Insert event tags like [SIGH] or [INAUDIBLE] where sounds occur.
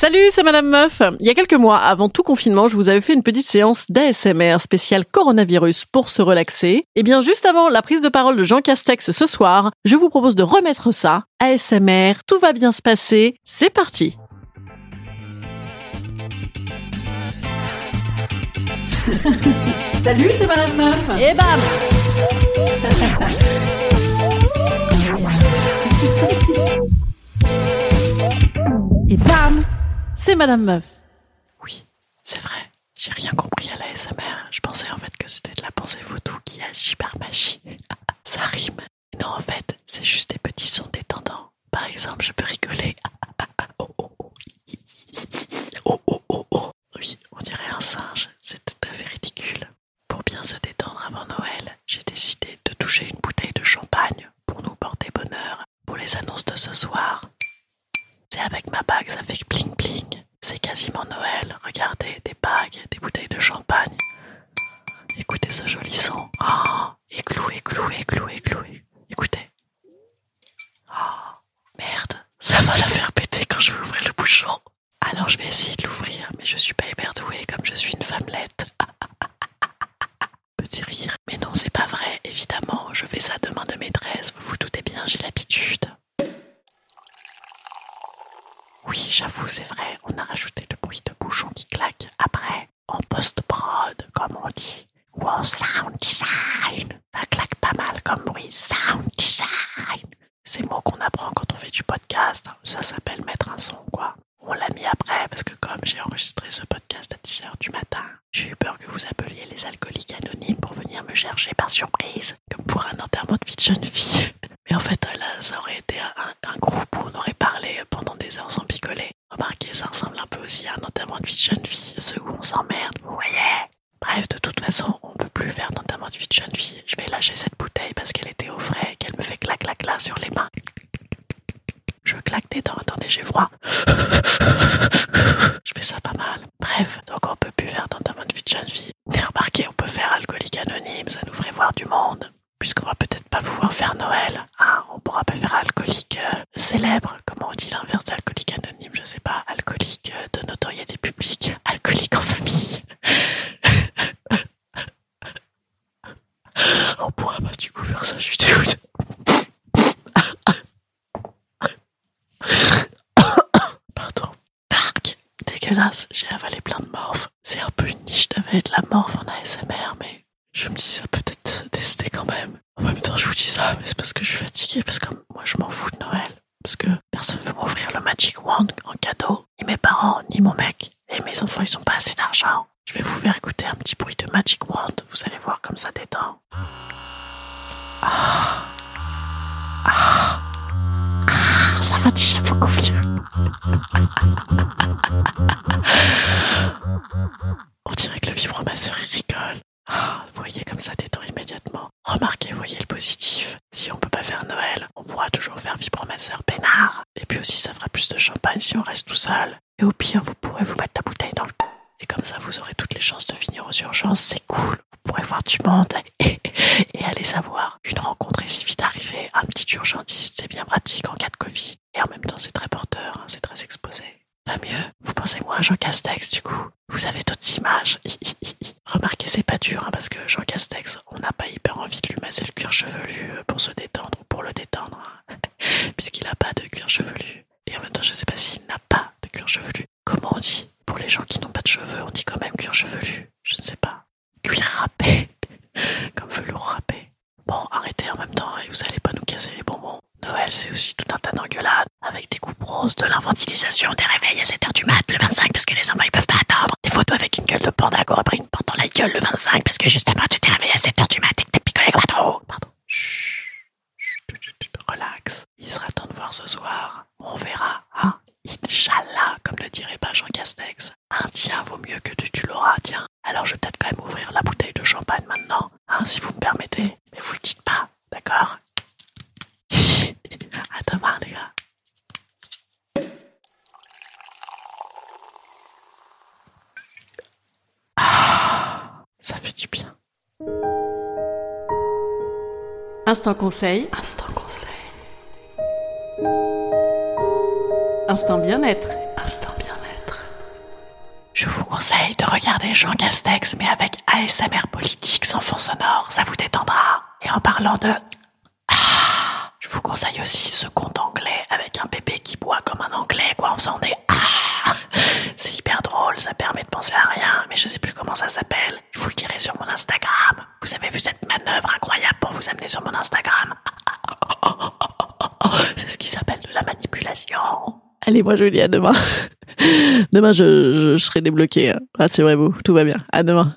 Salut, c'est Madame Meuf. Il y a quelques mois, avant tout confinement, je vous avais fait une petite séance d'ASMR spéciale coronavirus pour se relaxer. Et bien, juste avant la prise de parole de Jean Castex ce soir, je vous propose de remettre ça. ASMR, tout va bien se passer. C'est parti. [LAUGHS] Salut, c'est Madame Meuf. Et bam [LAUGHS] C'est Madame Meuf. Oui, c'est vrai. J'ai rien compris à la SMR. Je pensais en fait que c'était de la pensée photo qui agit par magie. Ça rime. Non, en fait, c'est juste des petits sons détendants. Par exemple, je peux rigoler. Oh, oh, oh. Oh, oh, oh, oh. Oui, on dirait un singe. C'est tout à fait ridicule. Pour bien se détendre avant Noël, j'ai décidé de toucher une bouteille de champagne pour nous porter bonheur pour les annonces de ce soir. C'est avec ma bague, ça fait bling bling. C'est quasiment Noël. Regardez, des des bouteilles de champagne. Écoutez ce joli son. Oh, éclou, éclou, éclou, éclou. Écoutez. Oh, merde, ça va la faire péter quand je vais ouvrir le bouchon. Alors je vais essayer de l'ouvrir, mais je suis pas hyper comme je suis une femmelette. [LAUGHS] Petit rire. Mais non, c'est pas vrai, évidemment. Je fais ça de main de maîtresse, vous vous doutez bien, j'ai l'habitude. Oui, j'avoue, c'est vrai, on a rajouté le bruit de bouchon qui claque après, en post-prod, comme on dit, ou en sound design. Ça claque pas mal comme bruit, sound design. Ces mots qu'on apprend quand on fait du podcast, ça s'appelle mettre un son, quoi. On l'a mis après parce que comme j'ai enregistré ce podcast à 10h du matin, j'ai eu peur que vous appeliez les alcooliques anonymes pour venir me chercher par surprise, comme pour un enterrement de vie de jeune fille. [LAUGHS] Mais en fait, là, ça aurait été un, un groupe où on aurait parlé pendant des heures sans picoler. Remarquez, ça ressemble un peu aussi un enterrement de vie de jeune fille, ceux où on s'emmerde, vous voyez Bref, de toute façon, on peut plus faire d'enterrement de vie de jeune fille. Je vais lâcher cette bouteille parce qu'elle était au frais et qu'elle me fait clac clac clac sur les mains. Je claque des dents, attendez, j'ai froid. Je fais ça pas mal. Bref, donc on peut plus faire d'enterrement de vie de jeune fille. Et remarquez, on peut faire alcoolique anonyme, ça nous ferait voir du monde. Puisqu'on va peut-être pas pouvoir faire Noël, hein, on pourra pas faire alcoolique euh, célèbre, comment on dit l'inverse d'alcoolique anonyme, je sais pas, alcoolique euh, de notoriété publique, alcoolique en famille. on pourra pas du coup faire ça, je suis dégoûtée. Pardon. Dark, dégueulasse, j'ai avalé plein de morphes. C'est un peu une niche d'avaler de la morphe en ASMR, mais je me dis ça peut être tester quand même. En même temps, je vous dis ça, mais c'est parce que je suis fatiguée, parce que moi je m'en fous de Noël. Parce que personne veut m'offrir le Magic Wand en cadeau. Ni mes parents, ni mon mec. Et mes enfants, ils ont pas assez d'argent. Je vais vous faire écouter un petit bruit de Magic Wand. Vous allez voir comme ça détend. Ah. Ah, ça On dirait que le vibromasseur rigole. Ah, voyez comme ça détend immédiatement. Remarquez, voyez le positif. Si on peut pas faire Noël, on pourra toujours faire vibromasseur peinard. Et puis aussi, ça fera plus de champagne si on reste tout seul. Et au pire, vous pourrez vous mettre la bouteille dans le cou. Et comme ça, vous aurez toutes les chances de finir aux urgences. C'est cool. Vous pourrez voir du monde [LAUGHS] et, et aller savoir qu'une rencontre est si vite arrivée. Un petit urgentiste, c'est bien pratique en cas de Covid. Et en même temps, c'est très porteur, hein, c'est très exposé. Pas mieux. Vous pensez moins à Jean Castex, du coup? Vous avez d'autres images? Remarquez, c'est pas dur, hein, parce que Jean Castex, on n'a pas hyper envie de lui masser le cuir chevelu euh, pour se détendre ou pour le détendre. hein. [LAUGHS] puisqu'il a pas de cuir chevelu. Et en même temps, je sais pas s'il n'a pas de cuir chevelu. Comment on dit? Pour les gens qui n'ont pas de cheveux, on dit quand même cuir chevelu. Je ne sais pas. Cuir râpé. [LAUGHS] Comme velours râpé. Bon, arrêtez en même temps et vous allez pas nous casser les bonbons. Noël, c'est aussi tout un tas d'engueulades avec des coupes roses, de l'infantilisation, des réveils à 7h du mat le 25 parce que les enfants ils peuvent pas attendre, des photos avec une gueule de pandago après une porte dans la gueule le 25 parce que justement tu t'es réveillé à 7h du mat et que t'es picolé pas trop. Pardon. Chut, chut, chut, chut, relax. Il sera temps de voir ce soir. On verra, hein. Inch'Allah, comme le dirait pas Jean Castex. Un tien vaut mieux que du tu l'auras, tiens. Instant conseil. Instant conseil. Instant bien-être. Instant bien-être. Je vous conseille de regarder Jean Castex, mais avec ASMR politique sans fond sonore, ça vous détendra. Et en parlant de... Ah, je vous conseille aussi ce conte anglais avec un bébé qui boit comme un anglais, quoi, en faisant des... Ah, c'est hyper drôle, ça permet de penser à rien, mais je sais plus comment ça s'appelle. Je vous le dirai sur mon Instagram. Vous avez vu cette manœuvre incroyable pour vous amener sur mon Instagram? [LAUGHS] C'est ce qui s'appelle de la manipulation. Allez, moi je vous dis à demain. [LAUGHS] Demain, je, je, serai débloqué. Ah, c'est vrai, vous. Tout va bien. À demain.